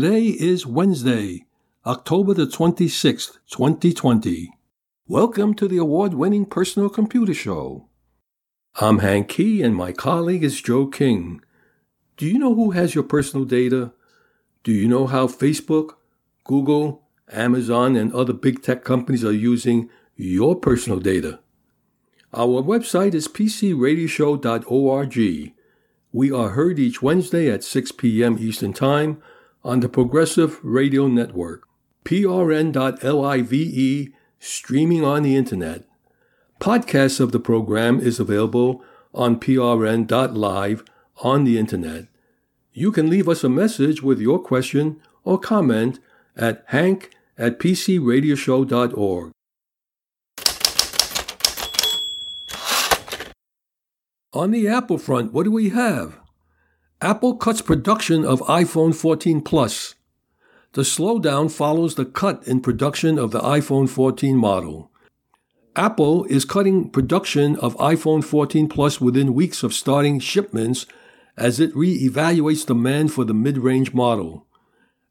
Today is Wednesday, October the 26th, 2020. Welcome to the award winning Personal Computer Show. I'm Hank Key and my colleague is Joe King. Do you know who has your personal data? Do you know how Facebook, Google, Amazon, and other big tech companies are using your personal data? Our website is pcradioshow.org. We are heard each Wednesday at 6 p.m. Eastern Time on the Progressive Radio Network, prn.live, streaming on the Internet. Podcasts of the program is available on prn.live on the Internet. You can leave us a message with your question or comment at hank at pcradioshow.org. On the Apple front, what do we have? Apple cuts production of iPhone 14 Plus. The slowdown follows the cut in production of the iPhone 14 model. Apple is cutting production of iPhone 14 Plus within weeks of starting shipments as it re-evaluates demand for the mid-range model.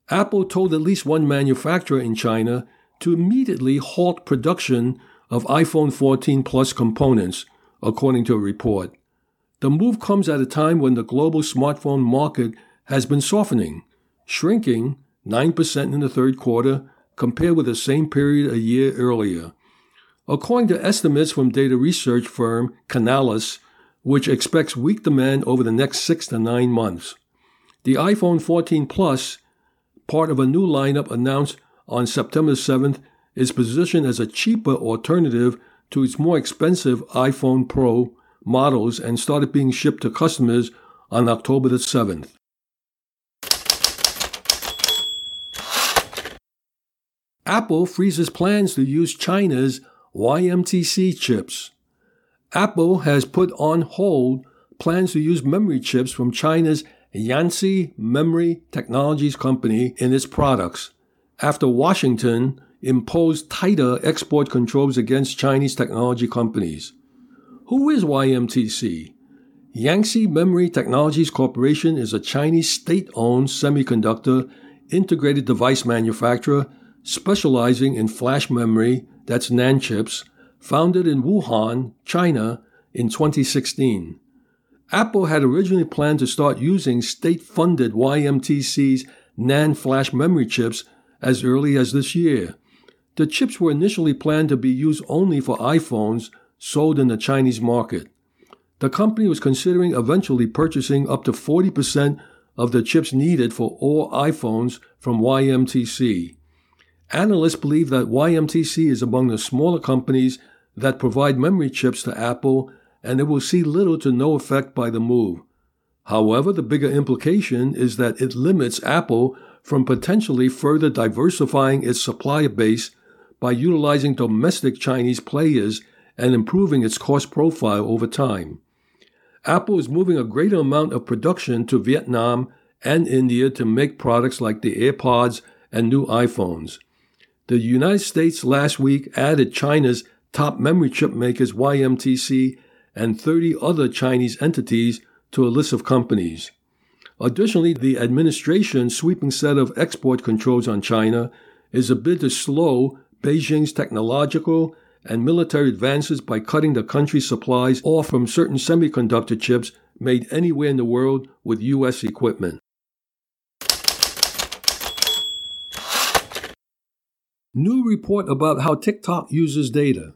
Apple told at least one manufacturer in China to immediately halt production of iPhone 14 Plus components, according to a report. The move comes at a time when the global smartphone market has been softening, shrinking 9% in the third quarter compared with the same period a year earlier. According to estimates from data research firm Canalys, which expects weak demand over the next six to nine months. The iPhone 14 Plus, part of a new lineup announced on September 7th, is positioned as a cheaper alternative to its more expensive iPhone Pro models and started being shipped to customers on October the 7th. Apple freezes plans to use China's YMTC chips. Apple has put on hold plans to use memory chips from China's Yangtze Memory Technologies Company in its products after Washington imposed tighter export controls against Chinese technology companies. Who is YMTC? Yangtze Memory Technologies Corporation is a Chinese state owned semiconductor integrated device manufacturer specializing in flash memory, that's NAND chips, founded in Wuhan, China in 2016. Apple had originally planned to start using state funded YMTC's NAND flash memory chips as early as this year. The chips were initially planned to be used only for iPhones sold in the Chinese market. The company was considering eventually purchasing up to 40% of the chips needed for all iPhones from YMTC. Analysts believe that YMTC is among the smaller companies that provide memory chips to Apple, and it will see little to no effect by the move. However, the bigger implication is that it limits Apple from potentially further diversifying its supplier base by utilizing domestic Chinese players and improving its cost profile over time. Apple is moving a greater amount of production to Vietnam and India to make products like the AirPods and new iPhones. The United States last week added China's top memory chip makers YMTC and 30 other Chinese entities to a list of companies. Additionally, the administration's sweeping set of export controls on China is a bid to slow Beijing's technological and military advances by cutting the country's supplies off from certain semiconductor chips made anywhere in the world with U.S. equipment. New report about how TikTok uses data.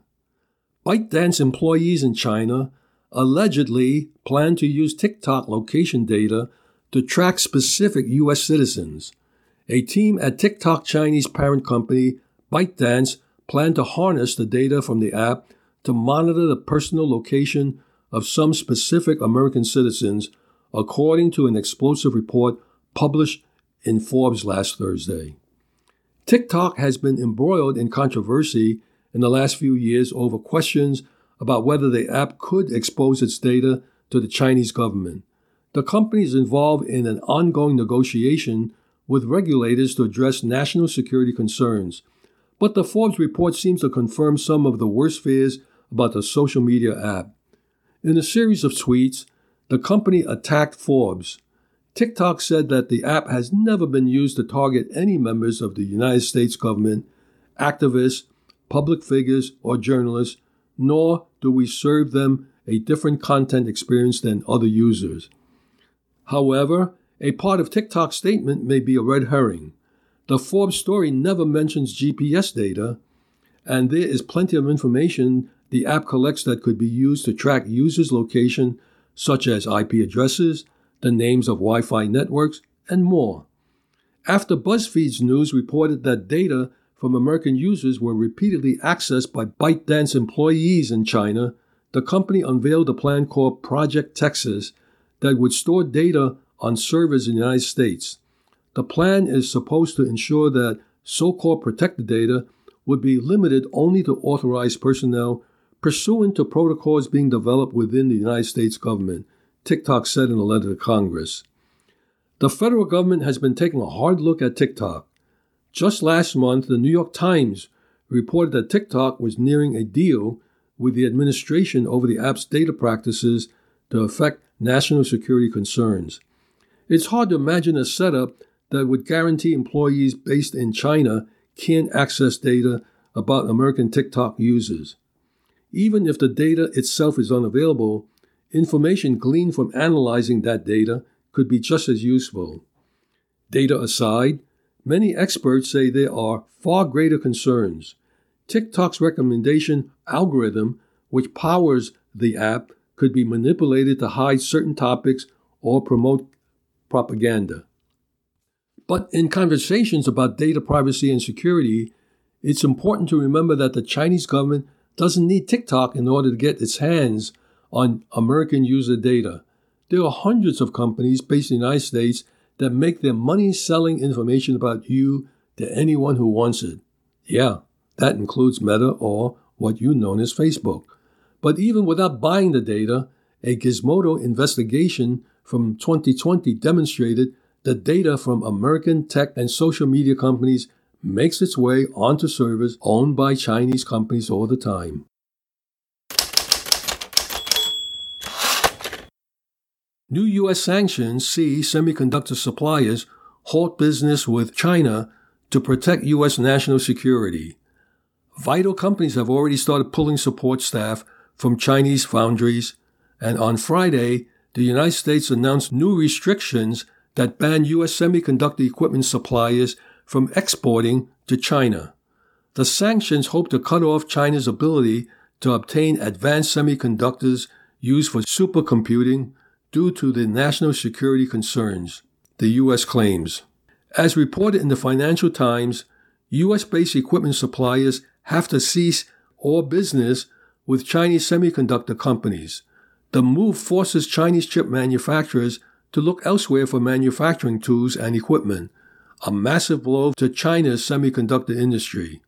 ByteDance employees in China allegedly plan to use TikTok location data to track specific U.S. citizens. A team at TikTok Chinese parent company ByteDance plan to harness the data from the app to monitor the personal location of some specific American citizens, according to an explosive report published in Forbes last Thursday. TikTok has been embroiled in controversy in the last few years over questions about whether the app could expose its data to the Chinese government. The company is involved in an ongoing negotiation with regulators to address national security concerns, but the Forbes report seems to confirm some of the worst fears about the social media app. In a series of tweets, the company attacked Forbes. TikTok said that the app has never been used to target any members of the United States government, activists, public figures, or journalists, nor do we serve them a different content experience than other users. However, a part of TikTok's statement may be a red herring. The Forbes story never mentions GPS data, and there is plenty of information the app collects that could be used to track users' location, such as IP addresses, the names of Wi Fi networks, and more. After BuzzFeed's news reported that data from American users were repeatedly accessed by ByteDance employees in China, the company unveiled a plan called Project Texas that would store data on servers in the United States. The plan is supposed to ensure that so called protected data would be limited only to authorized personnel pursuant to protocols being developed within the United States government, TikTok said in a letter to Congress. The federal government has been taking a hard look at TikTok. Just last month, the New York Times reported that TikTok was nearing a deal with the administration over the app's data practices to affect national security concerns. It's hard to imagine a setup that would guarantee employees based in China can't access data about American TikTok users. Even if the data itself is unavailable, information gleaned from analyzing that data could be just as useful. Data aside, many experts say there are far greater concerns. TikTok's recommendation algorithm, which powers the app, could be manipulated to hide certain topics or promote propaganda. But in conversations about data privacy and security, it's important to remember that the Chinese government doesn't need TikTok in order to get its hands on American user data. There are hundreds of companies based in the United States that make their money selling information about you to anyone who wants it. Yeah, that includes Meta or what you know as Facebook. But even without buying the data, a Gizmodo investigation from 2020 demonstrated that data from American tech and social media companies makes its way onto servers owned by Chinese companies all the time. New U.S. sanctions see semiconductor suppliers halt business with China to protect U.S. national security. Vital companies have already started pulling support staff from Chinese foundries, and on Friday, the United States announced new restrictions that ban U.S. semiconductor equipment suppliers from exporting to China. The sanctions hope to cut off China's ability to obtain advanced semiconductors used for supercomputing due to the national security concerns, the U.S. claims. As reported in the Financial Times, U.S. based equipment suppliers have to cease all business with Chinese semiconductor companies. The move forces Chinese chip manufacturers to look elsewhere for manufacturing tools and equipment, a massive blow to China's semiconductor industry.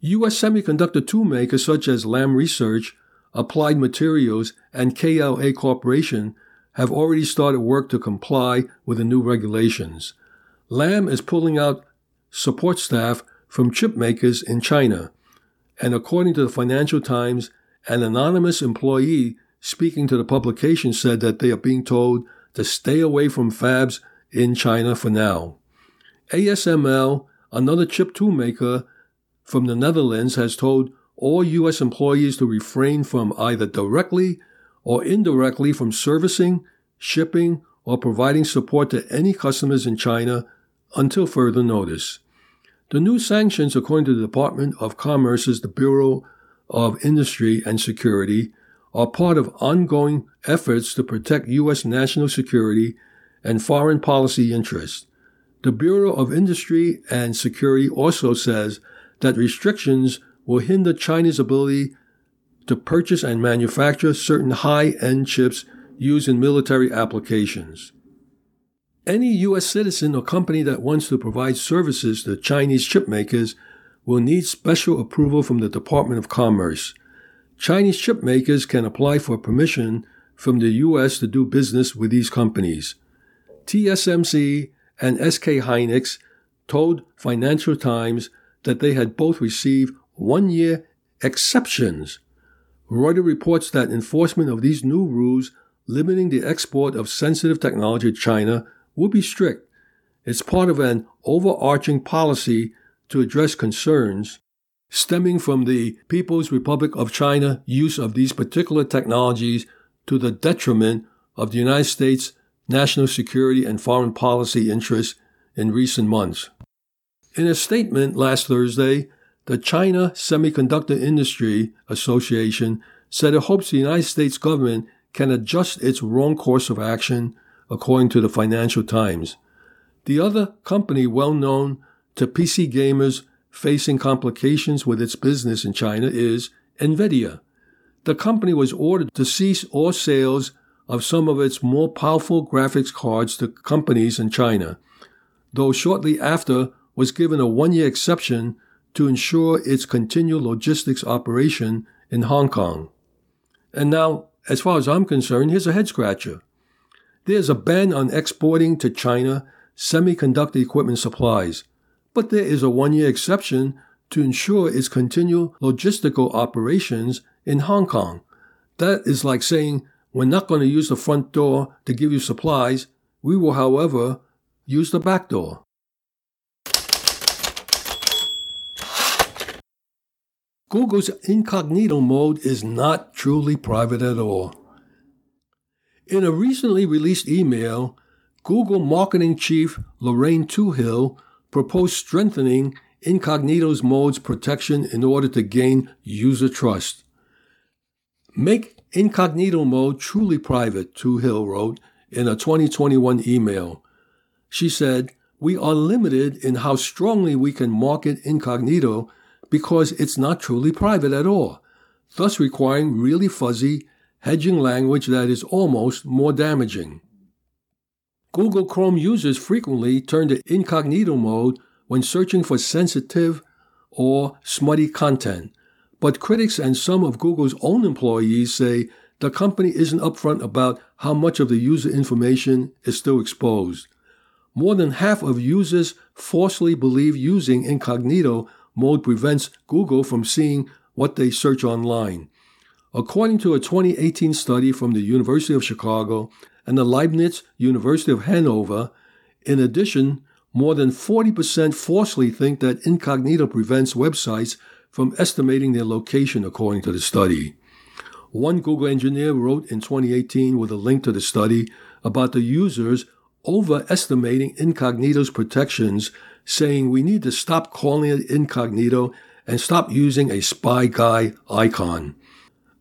U.S. semiconductor tool makers such as Lam Research, Applied Materials, and KLA Corporation have already started work to comply with the new regulations. Lam is pulling out support staff from chip makers in China, and according to the Financial Times, an anonymous employee speaking to the publication said that they are being told to stay away from fabs in China for now. ASML, another chip tool maker from the Netherlands, has told all U.S. employees to refrain from either directly or indirectly from servicing, shipping, or providing support to any customers in China until further notice. The new sanctions, according to the Department of Commerce's the Bureau of Industry and Security, are part of ongoing efforts to protect U.S. national security and foreign policy interests. The Bureau of Industry and Security also says that restrictions will hinder China's ability to purchase and manufacture certain high end chips used in military applications. Any U.S. citizen or company that wants to provide services to Chinese chip makers will need special approval from the Department of Commerce. Chinese chip makers can apply for permission from the U.S. to do business with these companies. TSMC and SK Hynix told Financial Times that they had both received one year exceptions. Reuters reports that enforcement of these new rules limiting the export of sensitive technology to China will be strict. It's part of an overarching policy to address concerns stemming from the People's Republic of China use of these particular technologies to the detriment of the United States national security and foreign policy interests in recent months. In a statement last Thursday, the China Semiconductor Industry Association said it hopes the United States government can adjust its wrong course of action, according to the Financial Times. The other company well known to PC gamers facing complications with its business in China is NVIDIA. The company was ordered to cease all sales of some of its more powerful graphics cards to companies in China, though shortly after was given a one year exception to ensure its continued logistics operation in Hong Kong. And now, as far as I'm concerned, here's a head scratcher. There's a ban on exporting to China semiconductor equipment supplies, but there is a one year exception to ensure its continual logistical operations in Hong Kong. That is like saying, we're not going to use the front door to give you supplies. We will, however, use the back door. Google's incognito mode is not truly private at all. In a recently released email, Google marketing chief Lorraine Twohill proposed strengthening incognito's mode's protection in order to gain user trust. Make incognito mode truly private, Twohill wrote in a 2021 email. She said, We are limited in how strongly we can market incognito because it's not truly private at all, thus requiring really fuzzy, hedging language that is almost more damaging. Google Chrome users frequently turn to incognito mode when searching for sensitive or smutty content, but critics and some of Google's own employees say the company isn't upfront about how much of the user information is still exposed. More than half of users falsely believe using incognito mode prevents Google from seeing what they search online. According to a 2018 study from the University of Chicago and the Leibniz University of Hanover, in addition, more than 40% falsely think that incognito prevents websites from estimating their location, according to the study. One Google engineer wrote in 2018 with a link to the study about the users overestimating incognito's protections saying we need to stop calling it incognito and stop using a spy guy icon.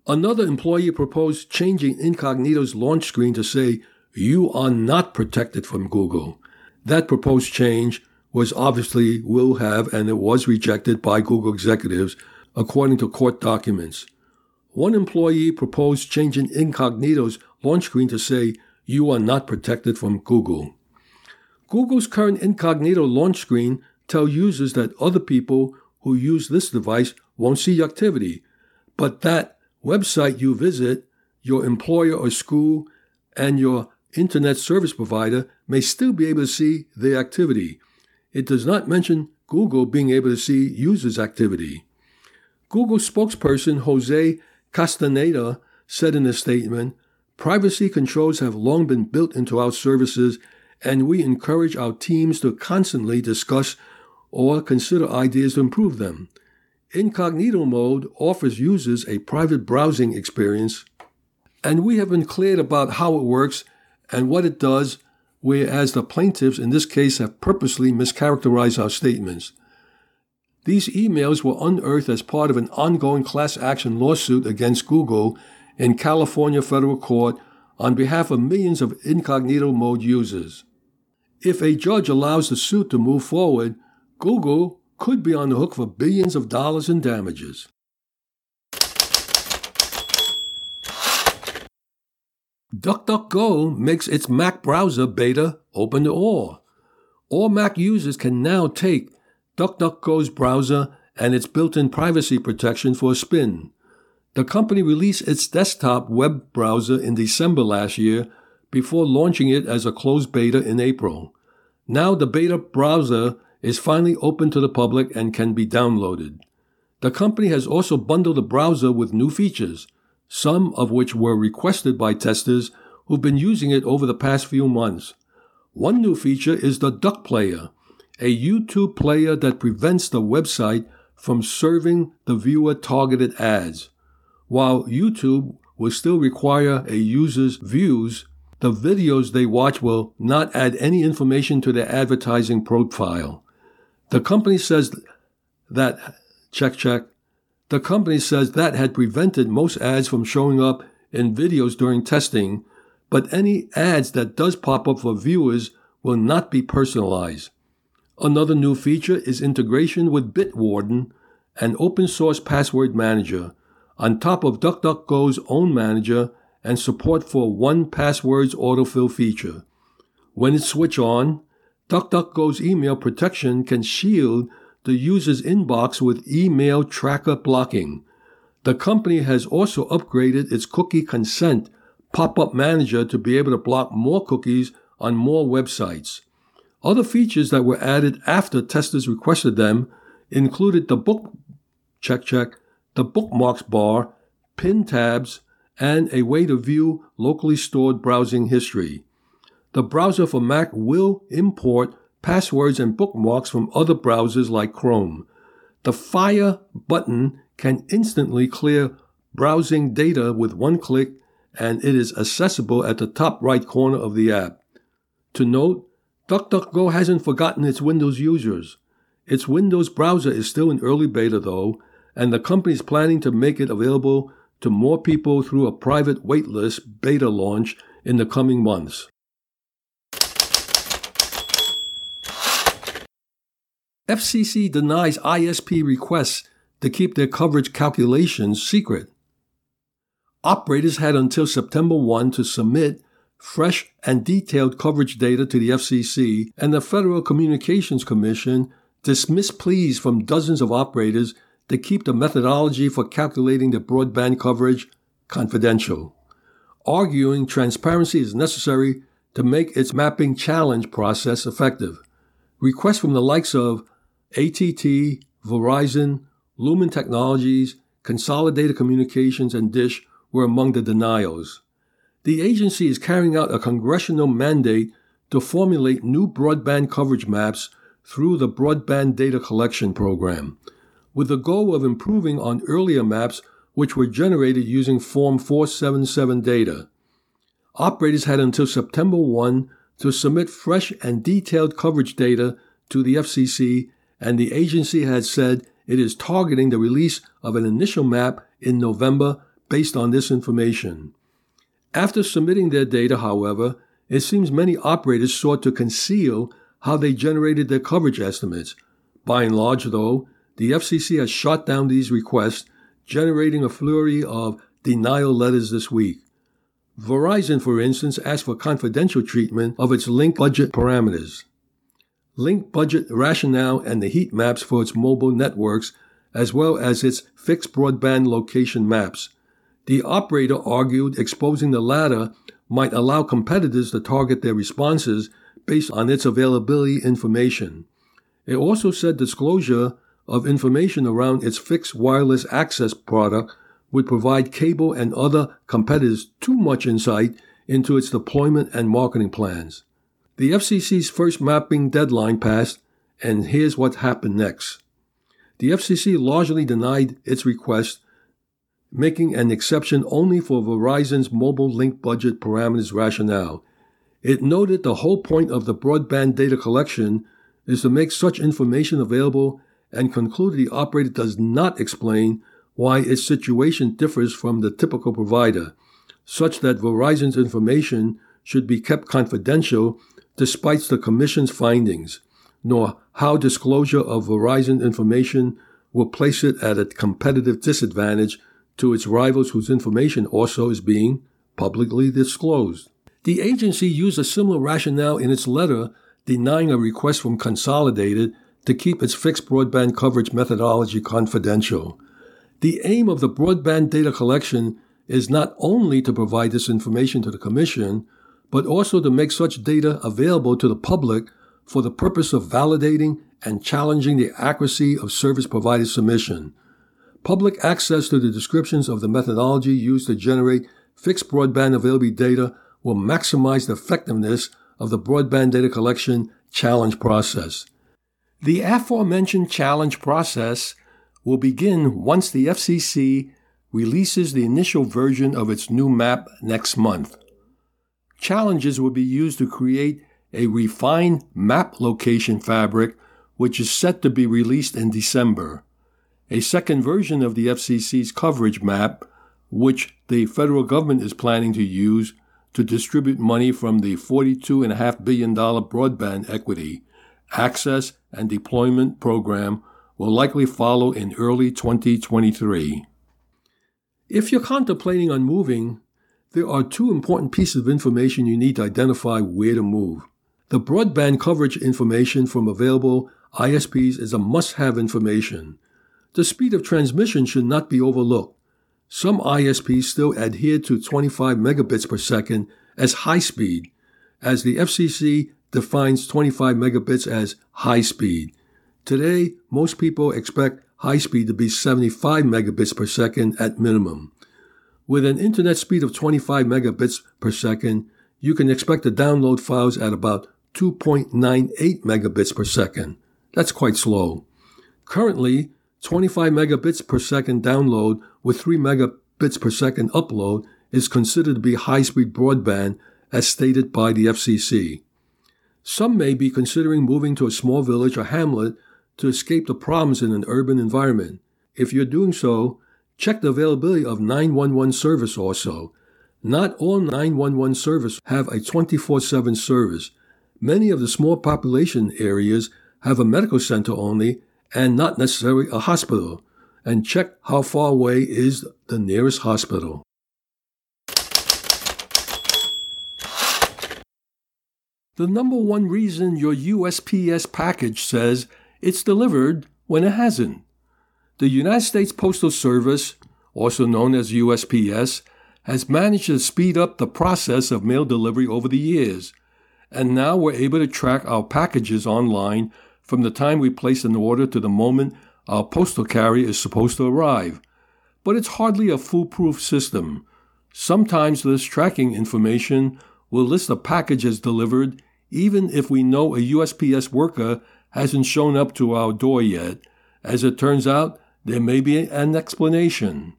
Another employee proposed changing incognito's launch screen to say, You are not protected from Google. That proposed change was obviously will have and it was rejected by Google executives, according to court documents. One employee proposed changing incognito's launch screen to say, You are not protected from Google. Google's current incognito launch screen tells users that other people who use this device won't see activity, but that website you visit, your employer or school, and your internet service provider may still be able to see their activity. It does not mention Google being able to see users' activity. Google spokesperson Jose Castaneda said in a statement, Privacy controls have long been built into our services and we encourage our teams to constantly discuss or consider ideas to improve them. Incognito mode offers users a private browsing experience, and we have been clear about how it works and what it does, whereas the plaintiffs in this case have purposely mischaracterized our statements. These emails were unearthed as part of an ongoing class action lawsuit against Google in California federal court on behalf of millions of incognito mode users. If a judge allows the suit to move forward, Google could be on the hook for billions of dollars in damages. DuckDuckGo makes its Mac browser beta open to all. All Mac users can now take DuckDuckGo's browser and its built in privacy protection for a spin. The company released its desktop web browser in December last year before launching it as a closed beta in April. Now the beta browser is finally open to the public and can be downloaded. The company has also bundled the browser with new features, some of which were requested by testers who've been using it over the past few months. One new feature is the Duck Player, a YouTube player that prevents the website from serving the viewer targeted ads. While YouTube will still require a user's views, the videos they watch will not add any information to their advertising profile. The company says that, check, check, the company says that had prevented most ads from showing up in videos during testing, but any ads that does pop up for viewers will not be personalized. Another new feature is integration with Bitwarden, an open source password manager, on top of DuckDuckGo's own manager and support for 1Password's autofill feature. When it's switched on, DuckDuckGo's email protection can shield the user's inbox with email tracker blocking. The company has also upgraded its cookie consent pop up manager to be able to block more cookies on more websites. Other features that were added after testers requested them included the book check check, the bookmarks bar, pin tabs, and a way to view locally stored browsing history. The browser for Mac will import passwords and bookmarks from other browsers like Chrome. The Fire button can instantly clear browsing data with one click, and it is accessible at the top right corner of the app. To note, DuckDuckGo hasn't forgotten its Windows users. Its Windows browser is still in early beta, though, and the company is planning to make it available to more people through a private waitlist beta launch in the coming months. FCC denies ISP requests to keep their coverage calculations secret. Operators had until September 1 to submit fresh and detailed coverage data to the FCC, and the Federal Communications Commission dismissed pleas from dozens of operators to keep the methodology for calculating the broadband coverage confidential, arguing transparency is necessary to make its mapping challenge process effective. Requests from the likes of ATT, Verizon, Lumen Technologies, Consolidated Communications, and Dish were among the denials. The agency is carrying out a congressional mandate to formulate new broadband coverage maps through the Broadband Data Collection Program with the goal of improving on earlier maps which were generated using Form 477 data. Operators had until September 1 to submit fresh and detailed coverage data to the FCC, and the agency had said it is targeting the release of an initial map in November based on this information. After submitting their data, however, it seems many operators sought to conceal how they generated their coverage estimates. By and large, though, the FCC has shot down these requests, generating a flurry of denial letters this week. Verizon, for instance, asked for confidential treatment of its link budget parameters. Link budget rationale and the heat maps for its mobile networks, as well as its fixed broadband location maps. The operator argued exposing the latter might allow competitors to target their responses based on its availability information. It also said disclosure of information around its fixed wireless access product would provide cable and other competitors too much insight into its deployment and marketing plans. The FCC's first mapping deadline passed, and here's what happened next. The FCC largely denied its request, making an exception only for Verizon's mobile link budget parameters rationale. It noted the whole point of the broadband data collection is to make such information available and concluded the operator does not explain why its situation differs from the typical provider, such that Verizon's information should be kept confidential despite the Commission's findings, nor how disclosure of Verizon information will place it at a competitive disadvantage to its rivals whose information also is being publicly disclosed. The agency used a similar rationale in its letter denying a request from Consolidated to keep its fixed broadband coverage methodology confidential. The aim of the broadband data collection is not only to provide this information to the Commission, but also to make such data available to the public for the purpose of validating and challenging the accuracy of service provider submission. Public access to the descriptions of the methodology used to generate fixed broadband availability data will maximize the effectiveness of the Broadband Data Collection Challenge process. The aforementioned challenge process will begin once the FCC releases the initial version of its new map next month. Challenges will be used to create a refined map location fabric, which is set to be released in December. A second version of the FCC's coverage map, which the federal government is planning to use to distribute money from the $42.5 billion broadband equity, access, and deployment program, will likely follow in early 2023. If you're contemplating on moving, there are two important pieces of information you need to identify where to move. The broadband coverage information from available ISPs is a must have information. The speed of transmission should not be overlooked. Some ISPs still adhere to 25 megabits per second as high speed, as the FCC defines 25 megabits as high speed. Today, most people expect high speed to be 75 megabits per second at minimum. With an internet speed of 25 megabits per second, you can expect to download files at about 2.98 megabits per second. That's quite slow. Currently, 25 megabits per second download with 3 megabits per second upload is considered to be high speed broadband as stated by the FCC. Some may be considering moving to a small village or hamlet to escape the problems in an urban environment. If you're doing so, check the availability of 911 service also. Not all 911 service have a 24/7 service. Many of the small population areas have a medical center only and not necessarily a hospital. And check how far away is the nearest hospital. The number one reason your USPS package says it's delivered when it hasn't. The United States Postal Service, also known as USPS, has managed to speed up the process of mail delivery over the years, and now we're able to track our packages online from the time we place an order to the moment our postal carrier is supposed to arrive. But it's hardly a foolproof system. Sometimes this tracking information will list a package as delivered even if we know a USPS worker hasn't shown up to our door yet. As it turns out, there may be an explanation.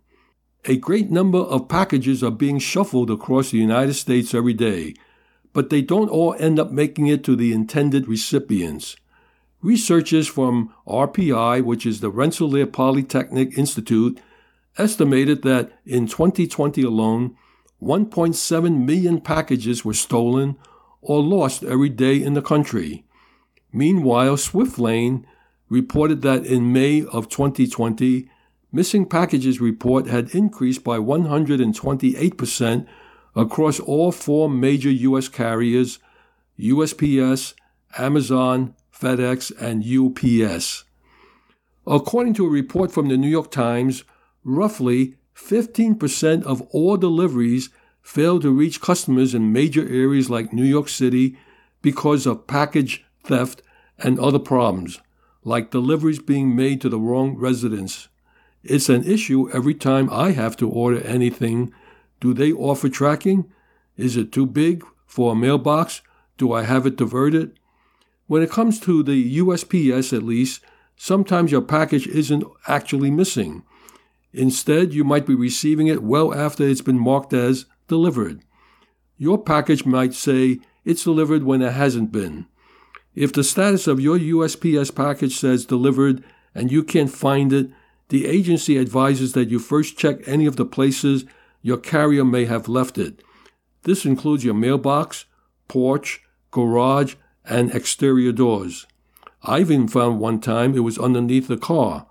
A great number of packages are being shuffled across the United States every day, but they don't all end up making it to the intended recipients. Researchers from RPI, which is the Rensselaer Polytechnic Institute, estimated that in 2020 alone, 1.7 million packages were stolen or lost every day in the country. Meanwhile, SwiftLane reported that in May of 2020, missing packages report had increased by 128% across all four major U.S. carriers USPS, Amazon, FedEx, and UPS. According to a report from the New York Times, roughly 15% of all deliveries failed to reach customers in major areas like New York City because of package theft and other problems, like deliveries being made to the wrong residence. It's an issue every time I have to order anything. Do they offer tracking? Is it too big for a mailbox? Do I have it diverted? When it comes to the USPS, at least, sometimes your package isn't actually missing. Instead, you might be receiving it well after it's been marked as delivered. Your package might say it's delivered when it hasn't been. If the status of your USPS package says delivered and you can't find it, the agency advises that you first check any of the places your carrier may have left it. This includes your mailbox, porch, garage, and exterior doors. I've even found one time it was underneath the car.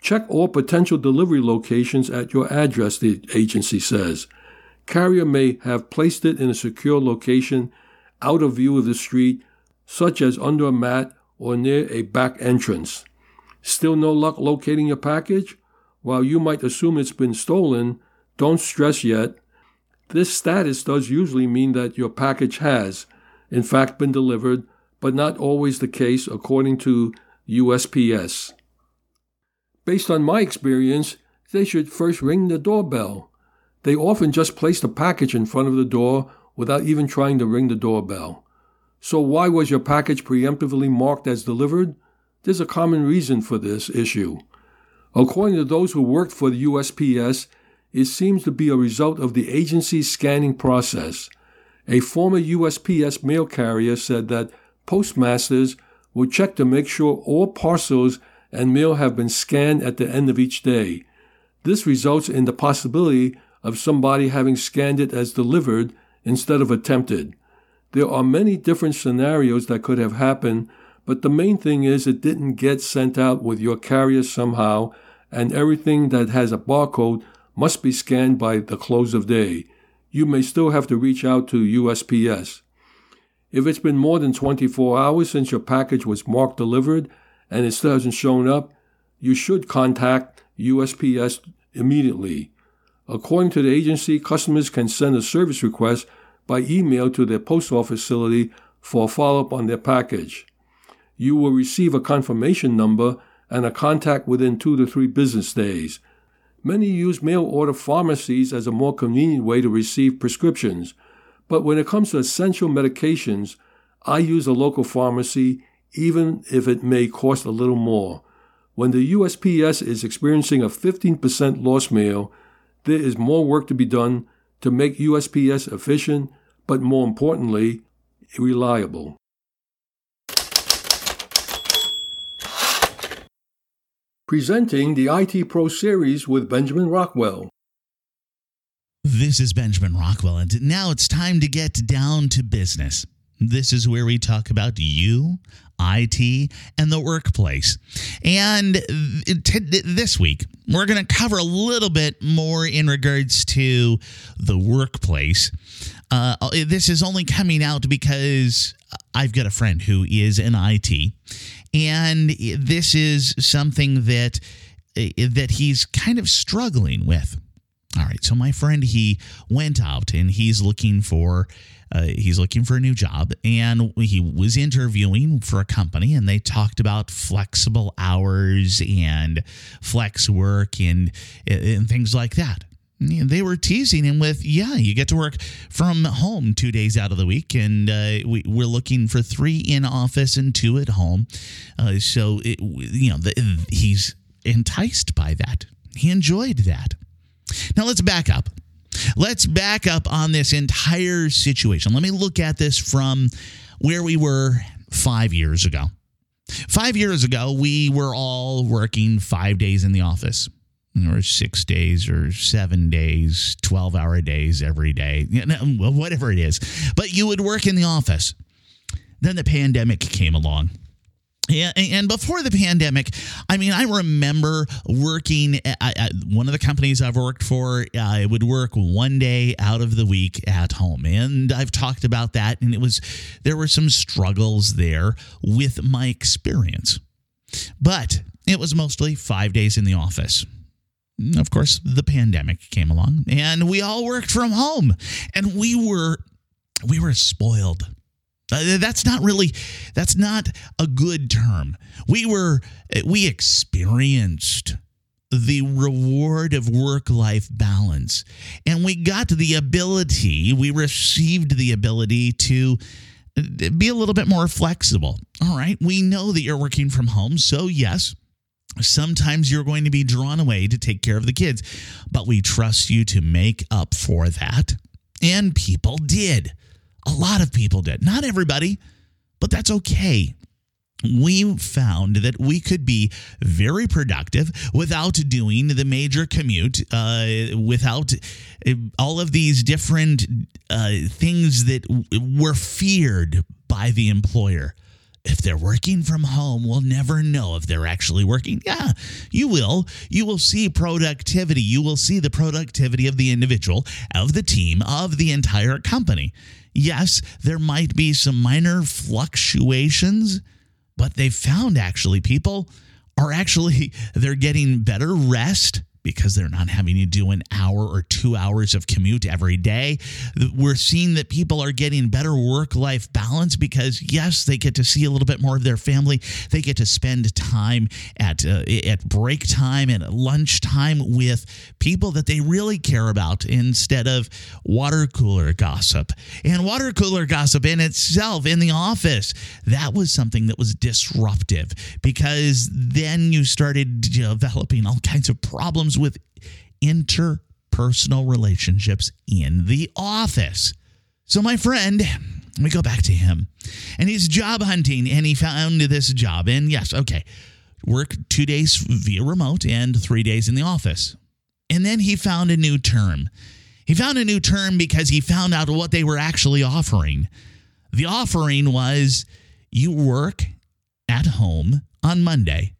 Check all potential delivery locations at your address, the agency says. Carrier may have placed it in a secure location out of view of the street, such as under a mat or near a back entrance. Still no luck locating your package? While you might assume it's been stolen, don't stress yet. This status does usually mean that your package has, in fact, been delivered, but not always the case according to USPS. Based on my experience, they should first ring the doorbell. They often just place the package in front of the door without even trying to ring the doorbell. So, why was your package preemptively marked as delivered? There's a common reason for this issue. According to those who worked for the USPS, it seems to be a result of the agency's scanning process. A former USPS mail carrier said that postmasters will check to make sure all parcels and mail have been scanned at the end of each day. This results in the possibility of somebody having scanned it as delivered instead of attempted. There are many different scenarios that could have happened, but the main thing is it didn't get sent out with your carrier somehow, and everything that has a barcode must be scanned by the close of day. You may still have to reach out to USPS. If it's been more than 24 hours since your package was marked delivered and it still hasn't shown up, you should contact USPS immediately. According to the agency, customers can send a service request by email to their post office facility for a follow up on their package. You will receive a confirmation number and a contact within two to three business days. Many use mail order pharmacies as a more convenient way to receive prescriptions, but when it comes to essential medications, I use a local pharmacy even if it may cost a little more. When the USPS is experiencing a 15% loss mail, there is more work to be done to make USPS efficient, but more importantly, reliable. Presenting the IT Pro series with Benjamin Rockwell. This is Benjamin Rockwell, and now it's time to get down to business. This is where we talk about you, IT, and the workplace. And t- this week, we're going to cover a little bit more in regards to the workplace. Uh, this is only coming out because I've got a friend who is in IT, and this is something that that he's kind of struggling with. All right, so my friend he went out and he's looking for uh, he's looking for a new job and he was interviewing for a company and they talked about flexible hours and flex work and, and things like that they were teasing him with, yeah, you get to work from home two days out of the week, and uh, we, are looking for three in office and two at home. Uh, so, it, you know, the, he's enticed by that. He enjoyed that. Now, let's back up. Let's back up on this entire situation. Let me look at this from where we were five years ago. Five years ago, we were all working five days in the office or six days or seven days, 12 hour days every day, whatever it is. But you would work in the office. Then the pandemic came along. Yeah, and before the pandemic, I mean, I remember working at, one of the companies I've worked for. Uh, I would work one day out of the week at home, and I've talked about that. And it was there were some struggles there with my experience, but it was mostly five days in the office. Of course, the pandemic came along, and we all worked from home, and we were we were spoiled uh, that's not really that's not a good term. We were we experienced the reward of work life balance and we got the ability, we received the ability to uh, be a little bit more flexible. All right, we know that you're working from home, so yes, Sometimes you're going to be drawn away to take care of the kids, but we trust you to make up for that. And people did. A lot of people did. Not everybody, but that's okay. We found that we could be very productive without doing the major commute, uh, without uh, all of these different uh, things that were feared by the employer if they're working from home, we'll never know if they're actually working. Yeah, you will. You will see productivity. You will see the productivity of the individual, of the team, of the entire company. Yes, there might be some minor fluctuations, but they found actually people are actually they're getting better rest because they're not having to do an hour or two hours of commute every day. We're seeing that people are getting better work life balance because, yes, they get to see a little bit more of their family. They get to spend time at, uh, at break time and lunch time with people that they really care about instead of water cooler gossip. And water cooler gossip in itself in the office, that was something that was disruptive because then you started developing all kinds of problems with interpersonal relationships in the office. So, my friend, we go back to him, and he's job hunting, and he found this job. And yes, okay, work two days via remote and three days in the office. And then he found a new term. He found a new term because he found out what they were actually offering. The offering was you work at home on Monday.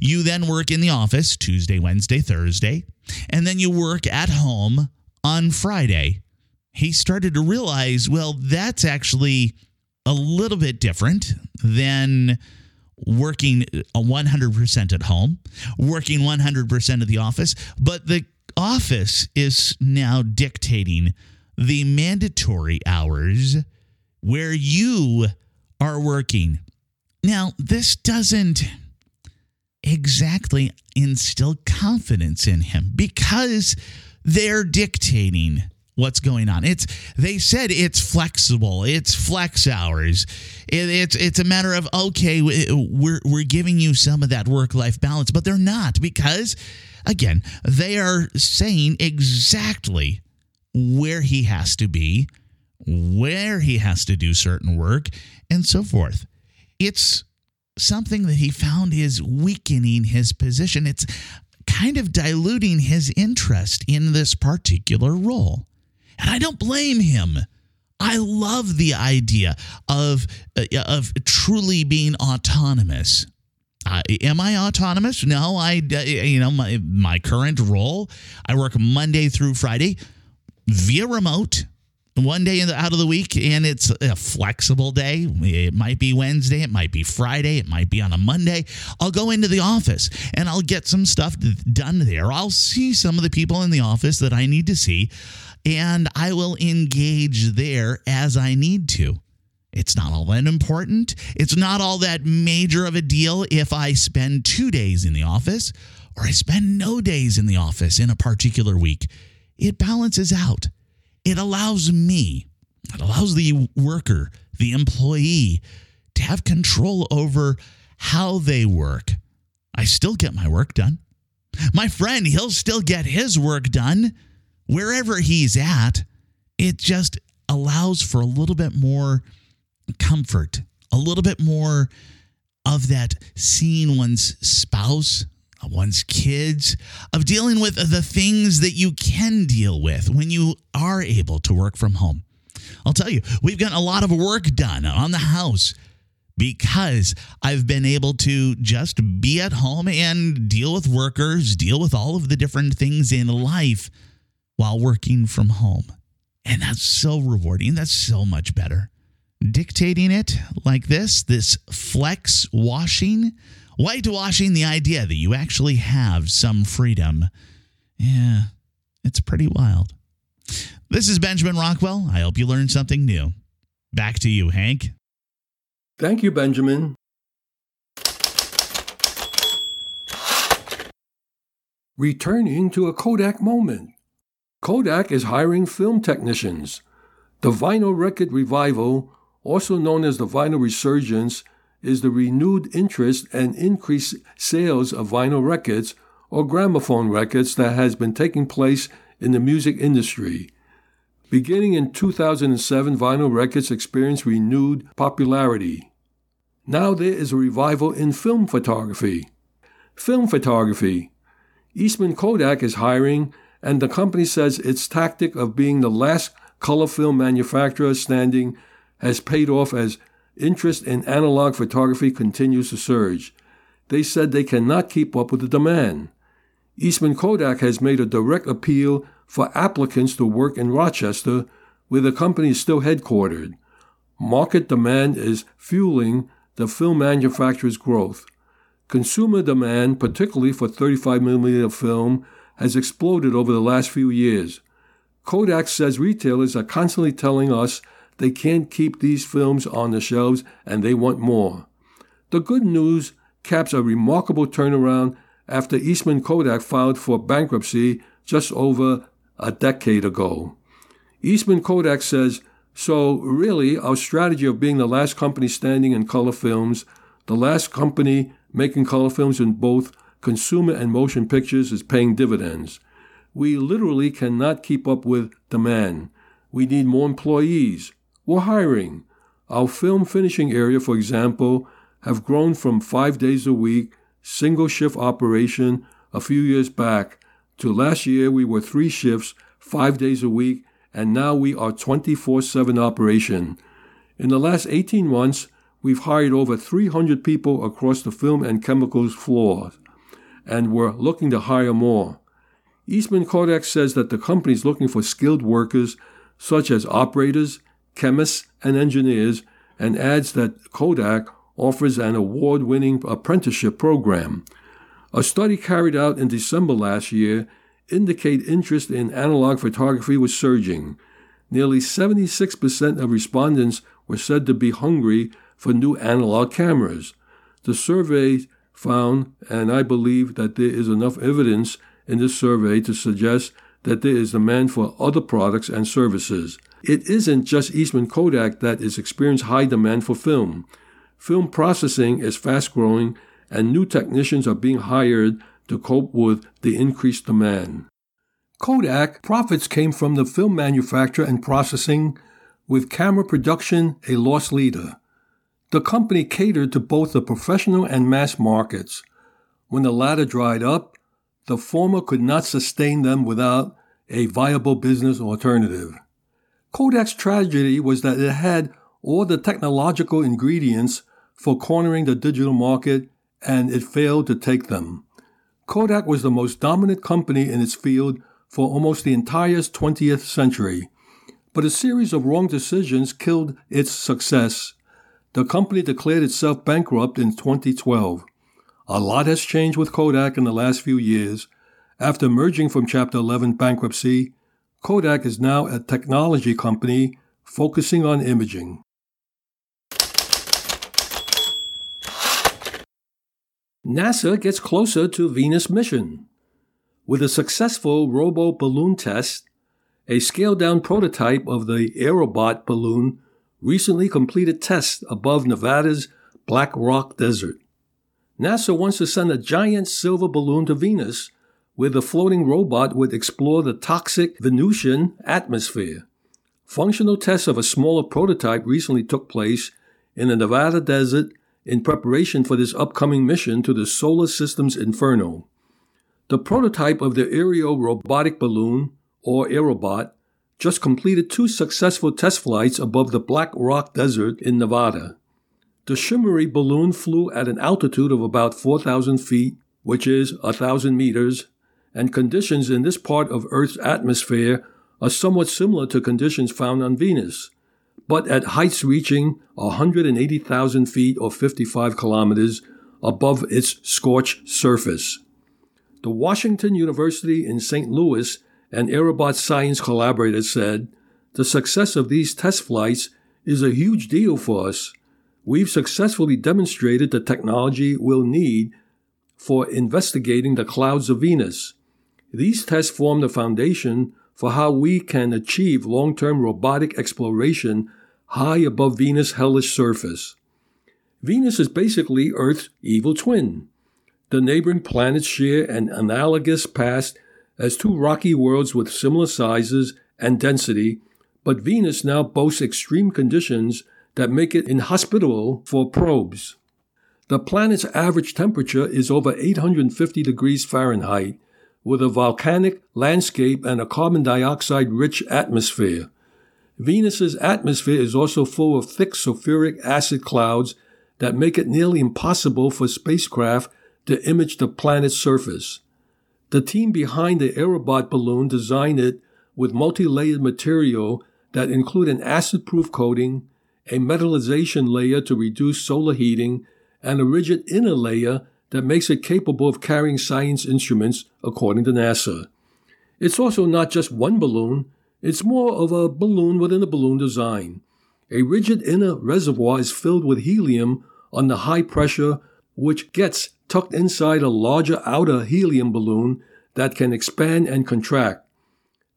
You then work in the office Tuesday, Wednesday, Thursday, and then you work at home on Friday. He started to realize, well, that's actually a little bit different than working uh, 100% at home, working 100% at the office, but the office is now dictating the mandatory hours where you are working. Now, this doesn't exactly instill confidence in him because they're dictating what's going on. It's they said it's flexible. It's flex hours. It, it's it's a matter of okay, we're we're giving you some of that work life balance, but they're not because again they are saying exactly where he has to be, where he has to do certain work, and so forth. It's something that he found is weakening his position. It's kind of diluting his interest in this particular role. And I don't blame him. I love the idea of uh, of truly being autonomous. Uh, am I autonomous? No, I uh, you know my my current role, I work Monday through Friday via remote one day the, out of the week and it's a flexible day. It might be Wednesday, it might be Friday, it might be on a Monday. I'll go into the office and I'll get some stuff done there. I'll see some of the people in the office that I need to see and I will engage there as I need to. It's not all that important. It's not all that major of a deal if I spend two days in the office or I spend no days in the office in a particular week. It balances out it allows me, it allows the worker, the employee, to have control over how they work. I still get my work done. My friend, he'll still get his work done wherever he's at. It just allows for a little bit more comfort, a little bit more of that seeing one's spouse one's kids, of dealing with the things that you can deal with when you are able to work from home. I'll tell you, we've gotten a lot of work done on the house because I've been able to just be at home and deal with workers, deal with all of the different things in life while working from home. And that's so rewarding. That's so much better. Dictating it like this, this flex washing, Whitewashing the idea that you actually have some freedom. Yeah, it's pretty wild. This is Benjamin Rockwell. I hope you learned something new. Back to you, Hank. Thank you, Benjamin. Returning to a Kodak moment. Kodak is hiring film technicians. The vinyl record revival, also known as the vinyl resurgence, is the renewed interest and increased sales of vinyl records or gramophone records that has been taking place in the music industry. Beginning in 2007, vinyl records experienced renewed popularity. Now there is a revival in film photography. Film photography. Eastman Kodak is hiring, and the company says its tactic of being the last color film manufacturer standing has paid off as Interest in analog photography continues to surge. They said they cannot keep up with the demand. Eastman Kodak has made a direct appeal for applicants to work in Rochester, where the company is still headquartered. Market demand is fueling the film manufacturer's growth. Consumer demand, particularly for 35mm film, has exploded over the last few years. Kodak says retailers are constantly telling us they can't keep these films on the shelves and they want more. The good news caps a remarkable turnaround after Eastman Kodak filed for bankruptcy just over a decade ago. Eastman Kodak says, so really, our strategy of being the last company standing in color films, the last company making color films in both consumer and motion pictures is paying dividends. We literally cannot keep up with demand. We need more employees. We're hiring. Our film finishing area, for example, have grown from five days a week, single shift operation a few years back, to last year we were three shifts, five days a week, and now we are 24 7 operation. In the last 18 months, we've hired over 300 people across the film and chemicals floors, and we're looking to hire more. Eastman Kodak says that the company is looking for skilled workers such as operators, chemists, and engineers, and adds that Kodak offers an award winning apprenticeship program. A study carried out in December last year indicate interest in analog photography was surging. Nearly 76% of respondents were said to be hungry for new analog cameras. The survey found, and I believe that there is enough evidence in this survey to suggest that there is demand for other products and services. It isn't just Eastman Kodak that is experiencing high demand for film. Film processing is fast growing, and new technicians are being hired to cope with the increased demand. Kodak profits came from the film manufacture and processing, with camera production a loss leader. The company catered to both the professional and mass markets. When the latter dried up, the former could not sustain them without a viable business alternative. Kodak's tragedy was that it had all the technological ingredients for cornering the digital market and it failed to take them. Kodak was the most dominant company in its field for almost the entire 20th century, but a series of wrong decisions killed its success. The company declared itself bankrupt in 2012. A lot has changed with Kodak in the last few years. After emerging from Chapter 11 bankruptcy, Kodak is now a technology company focusing on imaging. NASA gets closer to Venus mission. With a successful robo balloon test, a scaled down prototype of the Aerobot balloon recently completed tests above Nevada's Black Rock Desert. NASA wants to send a giant silver balloon to Venus where the floating robot would explore the toxic Venusian atmosphere. Functional tests of a smaller prototype recently took place in the Nevada desert in preparation for this upcoming mission to the solar system's inferno. The prototype of the Aero robotic balloon, or Aerobot, just completed two successful test flights above the Black Rock Desert in Nevada. The shimmery balloon flew at an altitude of about 4,000 feet, which is 1,000 meters, and conditions in this part of Earth's atmosphere are somewhat similar to conditions found on Venus but at heights reaching 180,000 feet or 55 kilometers above its scorched surface. The Washington University in St. Louis and Aerobot science collaborators said the success of these test flights is a huge deal for us. We've successfully demonstrated the technology we'll need for investigating the clouds of Venus. These tests form the foundation for how we can achieve long term robotic exploration high above Venus' hellish surface. Venus is basically Earth's evil twin. The neighboring planets share an analogous past as two rocky worlds with similar sizes and density, but Venus now boasts extreme conditions that make it inhospitable for probes. The planet's average temperature is over 850 degrees Fahrenheit, with a volcanic landscape and a carbon dioxide rich atmosphere. Venus's atmosphere is also full of thick sulfuric acid clouds that make it nearly impossible for spacecraft to image the planet's surface. The team behind the Aerobot balloon designed it with multi-layered material that include an acid-proof coating, a metallization layer to reduce solar heating, and a rigid inner layer that makes it capable of carrying science instruments, according to NASA. It's also not just one balloon, it's more of a balloon within a balloon design. A rigid inner reservoir is filled with helium under high pressure, which gets tucked inside a larger outer helium balloon that can expand and contract.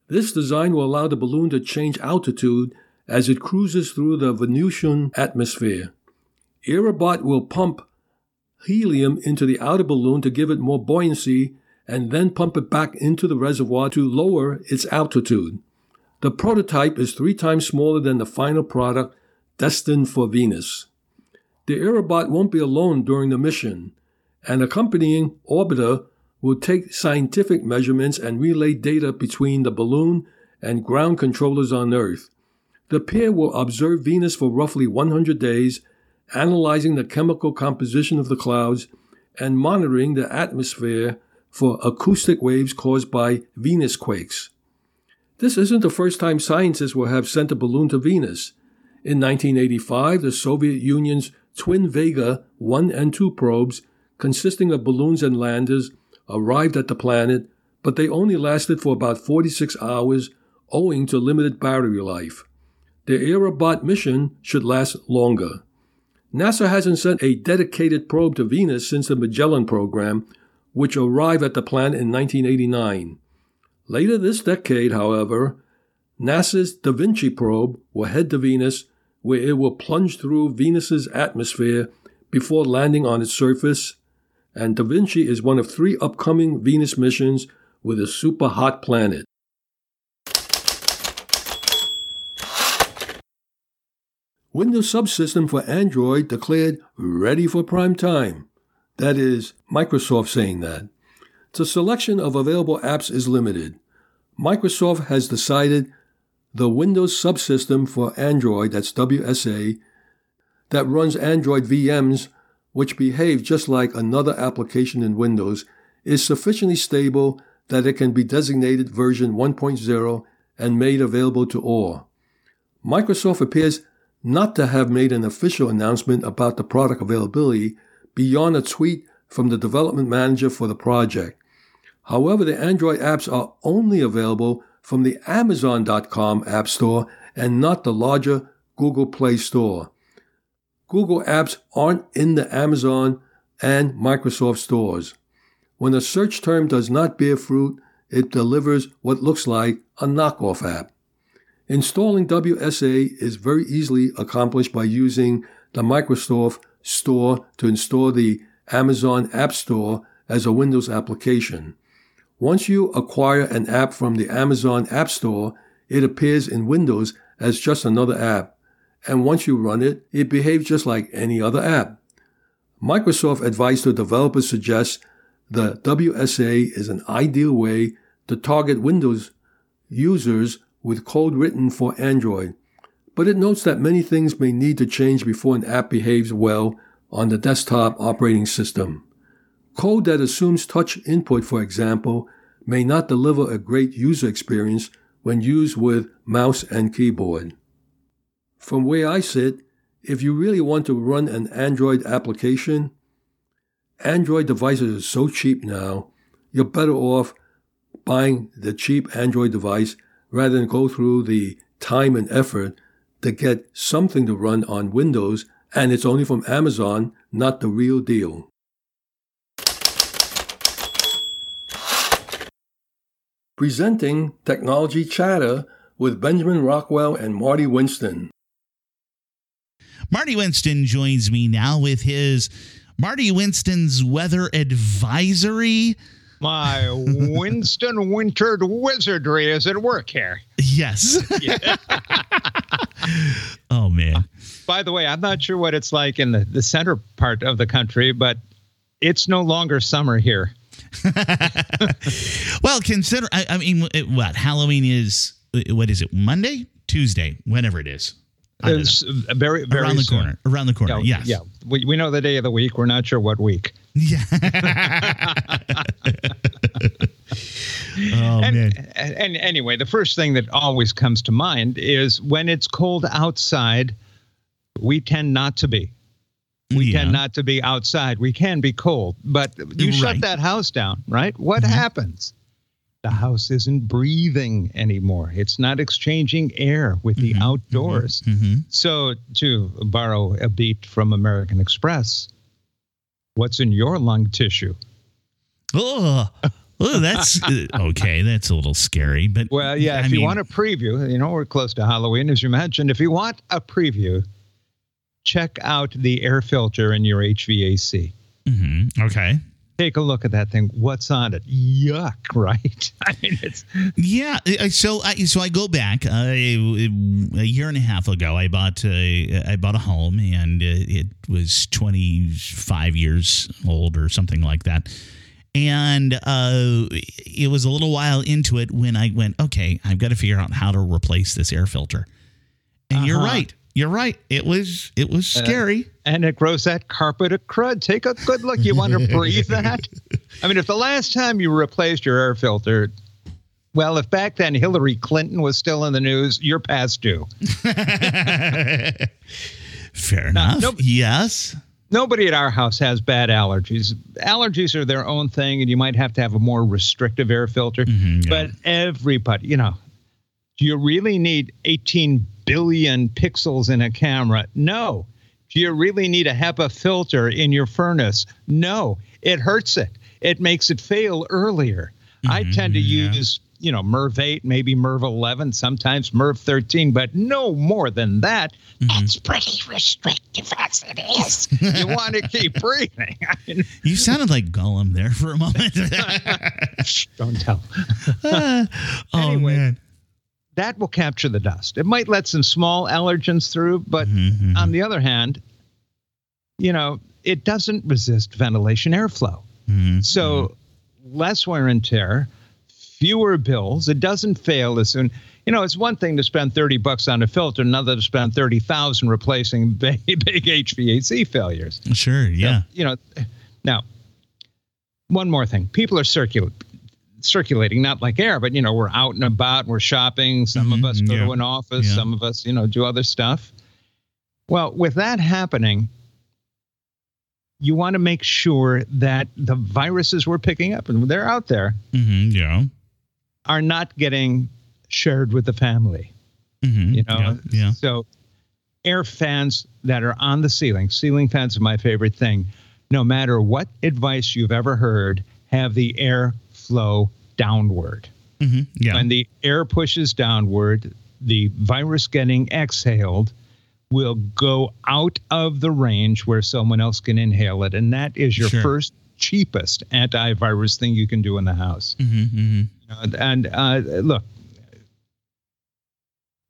This design will allow the balloon to change altitude as it cruises through the Venusian atmosphere. Aerobot will pump helium into the outer balloon to give it more buoyancy and then pump it back into the reservoir to lower its altitude. The prototype is three times smaller than the final product destined for Venus. The Aerobot won't be alone during the mission. An accompanying orbiter will take scientific measurements and relay data between the balloon and ground controllers on Earth. The pair will observe Venus for roughly 100 days, analyzing the chemical composition of the clouds and monitoring the atmosphere for acoustic waves caused by Venus quakes. This isn't the first time scientists will have sent a balloon to Venus. In 1985, the Soviet Union's twin Vega 1 and 2 probes, consisting of balloons and landers, arrived at the planet, but they only lasted for about 46 hours owing to limited battery life. The Aerobot mission should last longer. NASA hasn't sent a dedicated probe to Venus since the Magellan program, which arrived at the planet in 1989. Later this decade, however, NASA's Da Vinci probe will head to Venus, where it will plunge through Venus's atmosphere before landing on its surface. And Da Vinci is one of three upcoming Venus missions with a super hot planet. Windows subsystem for Android declared ready for prime time. That is, Microsoft saying that. The selection of available apps is limited. Microsoft has decided the Windows subsystem for Android, that's WSA, that runs Android VMs, which behave just like another application in Windows, is sufficiently stable that it can be designated version 1.0 and made available to all. Microsoft appears not to have made an official announcement about the product availability beyond a tweet from the development manager for the project. However, the Android apps are only available from the Amazon.com App Store and not the larger Google Play Store. Google apps aren't in the Amazon and Microsoft stores. When a search term does not bear fruit, it delivers what looks like a knockoff app. Installing WSA is very easily accomplished by using the Microsoft Store to install the Amazon App Store as a Windows application. Once you acquire an app from the Amazon App Store, it appears in Windows as just another app. And once you run it, it behaves just like any other app. Microsoft advice to developers suggests the WSA is an ideal way to target Windows users with code written for Android, but it notes that many things may need to change before an app behaves well on the desktop operating system. Code that assumes touch input, for example, may not deliver a great user experience when used with mouse and keyboard. From where I sit, if you really want to run an Android application, Android devices are so cheap now, you're better off buying the cheap Android device rather than go through the time and effort to get something to run on Windows and it's only from Amazon, not the real deal. Presenting Technology Chatter with Benjamin Rockwell and Marty Winston. Marty Winston joins me now with his Marty Winston's weather advisory my Winston Wintered wizardry is at work here. Yes. oh man. By the way, I'm not sure what it's like in the, the center part of the country, but it's no longer summer here. well, consider I, I mean what Halloween is what is it? Monday? Tuesday, whenever it is. It's very, very around the soon. corner. Around the corner. Yeah, yes. Yeah. We, we know the day of the week. We're not sure what week. Yeah. oh and, man. And anyway, the first thing that always comes to mind is when it's cold outside, we tend not to be. We Yeah. tend not to be outside. We can be cold, but you shut that house down, right? What mm-hmm. happens? The house isn't breathing anymore. It's not exchanging air with the mm-hmm. Mm-hmm. outdoors. hmm So, to borrow a beat from American Express, what's in your lung tissue? Oh, oh, that's okay. That's a little scary, but Well, yeah, I if you want a preview, you know, we're close to Halloween, as you mentioned. If you want a preview, check out the air filter in your HVAC. mhm, okay, Take a look at that thing. What's on it? Yuck, right? I mean, it's yeah. So I so I go back uh, a year and a half ago. I bought a, I bought a home, and it was twenty five years old or something like that. And uh, it was a little while into it when I went, okay, I've got to figure out how to replace this air filter. And you're Uh-huh. right. You're right. It was it was scary. and it grows that carpet of crud. Take a good look. You want to breathe that? I mean, if the last time you replaced your air filter, well, if back then Hillary Clinton was still in the news, you're past due. Fair enough. Yes. Nobody at our house has bad allergies. Allergies are their own thing, and you might have to have a more restrictive air filter. Mhm, yeah. But everybody, you know, do you really need 18 billion pixels in a camera? No. Do you really need a HEPA filter in your furnace? No. It hurts it. It makes it fail earlier. I tend to yeah. use, you know, MERV 8, maybe MERV 11, sometimes MERV 13, but no more than that. That's pretty restrictive as it is. you want to keep breathing. I mean, You sounded like Gollum there for a moment. don't tell. oh Anyway. man. that will capture the dust. It might let some small allergens through, but Mhm, on the other hand, you know, it doesn't resist ventilation airflow. mhm, So less wear and tear, fewer bills. It doesn't fail as soon. You know, it's one thing to spend 30 bucks on a filter, another to spend 30,000 replacing big, big HVAC failures. Sure. Yeah. You know, now, one more thing. People are circul- circulating, not like air, but, you know, we're out and about, we're shopping. Some Mhm, of us go yeah. to an office, Yeah. some of us, you know, do other stuff. Well, with that happening, you want to make sure that the viruses we're picking up, and they're out there, hmm Yeah. Are not getting shared with the family. hmm You know, Yeah. yeah. So, air fans that are on the ceiling, ceiling fans are my favorite thing. No matter what advice you've ever heard, have the air flow downward. hmm Yeah. When the air pushes downward, the virus getting exhaled will go out of the range where someone else can inhale it. And that is your Sure. first, cheapest antivirus thing you can do in the house. hmm hmm You know, and uh, look,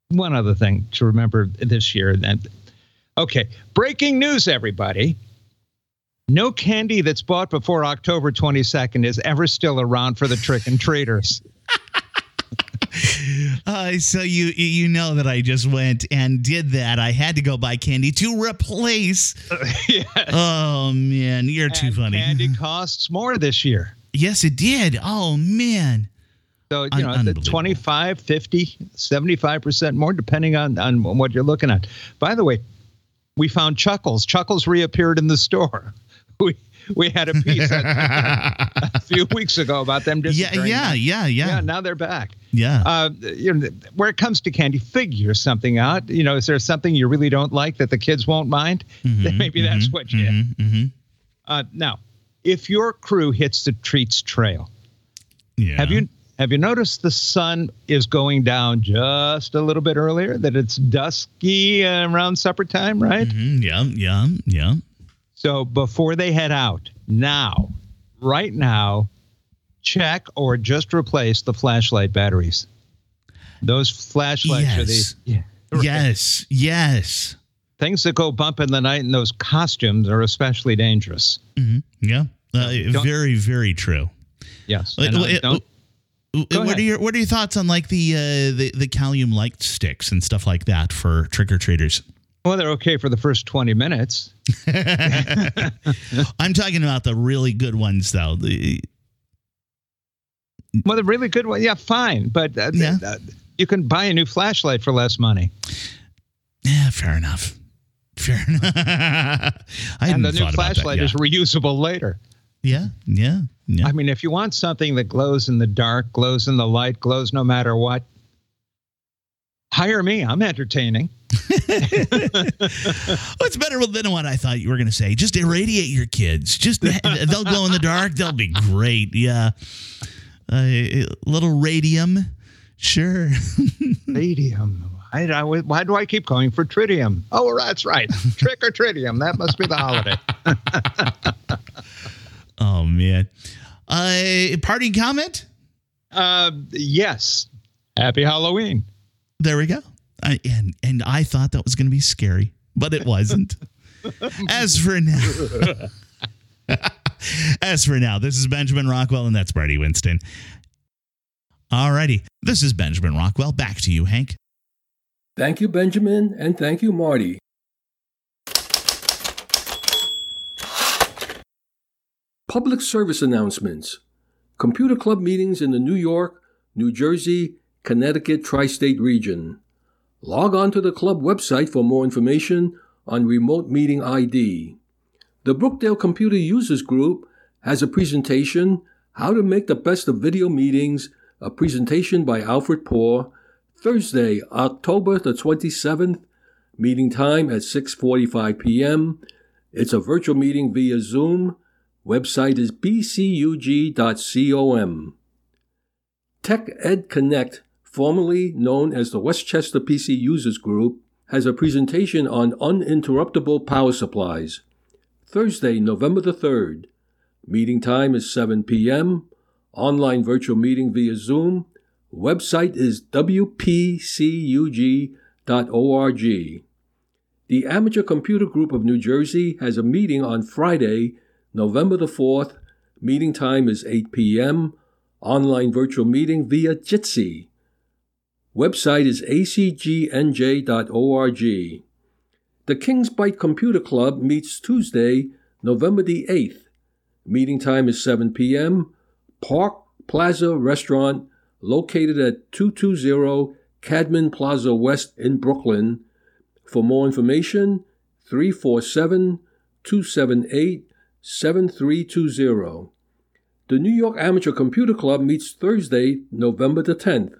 one other thing to remember this year. That okay, breaking news, everybody. No candy that's bought before October 22nd is ever still around for the trick and treaters. Uh, so you you know that I just went and did that. I had to go buy candy to replace. yeah. Oh man, you're too And funny. Candy costs more this year. Yes, it did. Oh man. So, you Un- know, the unbelievable. 25, 50, 75% more, depending on, on what you're looking at. By the way, we found Chuckles. Chuckles reappeared in the store. We we had a piece a, a few weeks ago about them Yeah, disappearing. yeah, yeah, Yeah, yeah, now they're back. yeah. Uh, you know, where it comes to candy, figure something out. You know, is there something you really don't like that the kids won't mind? Then maybe that's what you. hmm hmm Uh, now, if your crew hits the treats trail, Yeah. have you have you noticed the sun is going down just a little bit earlier? That it's dusky around supper time, right? Mhm, Yeah, yeah, yeah. So before they head out, now, right now, check or just replace the flashlight batteries. Those flashlights are Yes. the yeah, right. Yes, yes. things that go bump in the night, and those costumes are especially dangerous. hmm Yeah. Uh, very, very true. Yes. Wait, And, don't- What are your What are your thoughts on like the uh, the the Cyalume light sticks and stuff like that for trick or treaters? well, they're okay for the first twenty minutes. I'm talking about the really good ones though. The, Well, the really good one, yeah, fine, but uh, Yeah. uh, you can buy a new flashlight for less money. yeah, fair enough. Fair enough. I and the new flashlight yeah. is reusable later. Yeah, yeah, yeah. I mean, if you want something that glows in the dark, glows in the light, glows no matter what, hire me. I'm entertaining. Well, it's better than what I thought you were going to say. Just irradiate your kids. Just they'll glow in the dark. They'll be great. Yeah, uh, a little radium. Sure. Radium. I, I, why do I keep going for tritium? Oh, that's right. Trick or tritium. That must be the holiday. oh man. Uh, party comment. Uh, yes. Happy Halloween. There we go. I, and and I thought that was going to be scary, but it wasn't. As for now, as for now, this is Benjamin Rockwell, and that's Marty Winston. Alrighty, this is Benjamin Rockwell. Back to you, Hank. Thank you, Benjamin, and thank you, Marty. Public service announcements. Computer Club meetings in the New York, New Jersey, Connecticut tri state region. Log on to the club website for more information on remote meeting ID. The Brookdale Computer Users Group has a presentation, How to Make the Best of Video Meetings, a presentation by Alfred Poor, Thursday, October the 27th, meeting time at 6:45 p.m. It's a virtual meeting via Zoom. Website is bcug.com. Tech Ed Connect, formerly known as the Westchester PC Users Group, has a presentation on uninterruptible power supplies. Thursday, November the 3rd. Meeting time is 7 p.m. Online virtual meeting via Zoom. Website is wpcug.org. The Amateur Computer Group of New Jersey has a meeting on Friday, November the 4th. Meeting time is 8 p.m. Online virtual meeting via Jitsi. Website is acgnj.org. The Kings Byte Computer Club meets Tuesday, November the 8th. Meeting time is 7 p.m. Park Plaza Restaurant, located at 220 Cadman Plaza West in Brooklyn. For more information, 347 278 7320. The New York Amateur Computer Club meets Thursday, November the 10th.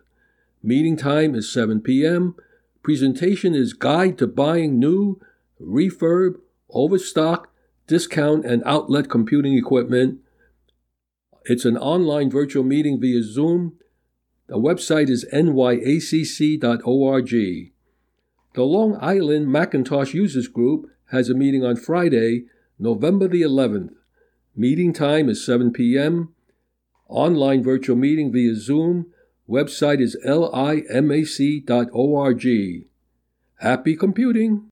Meeting time is 7 p.m. Presentation is Guide to Buying New, Refurb, Overstock, Discount, and Outlet Computing Equipment. It's an online virtual meeting via Zoom. The website is nyacc.org. The Long Island Macintosh Users Group has a meeting on Friday, November the 11th. Meeting time is 7 p.m. Online virtual meeting via Zoom. Website is limac.org. Happy computing!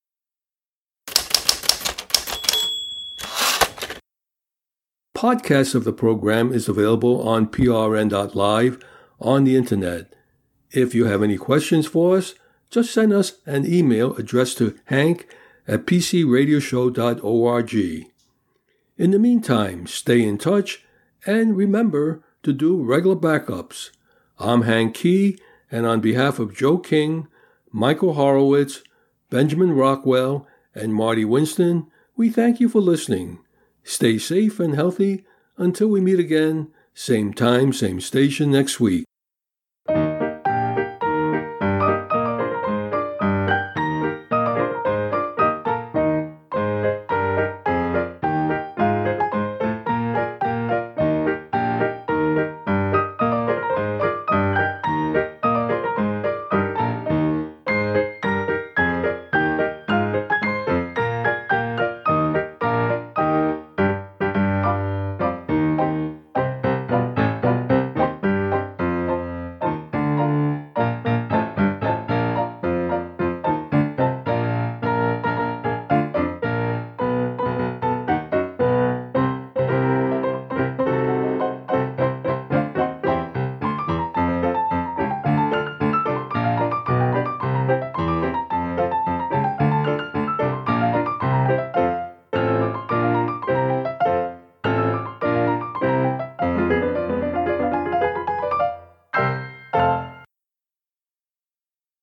Podcast of the program is available on prn.live on the internet. If you have any questions for us, just send us an email addressed to hank at pcradioshow.org. In the meantime, stay in touch and remember to do regular backups. I'm Hank Kee, and on behalf of Joe King, Michael Horowitz, Benjamin Rockwell, and Marty Winston, we thank you for listening. Stay safe and healthy until we meet again, same time, same station next week.